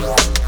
Bye.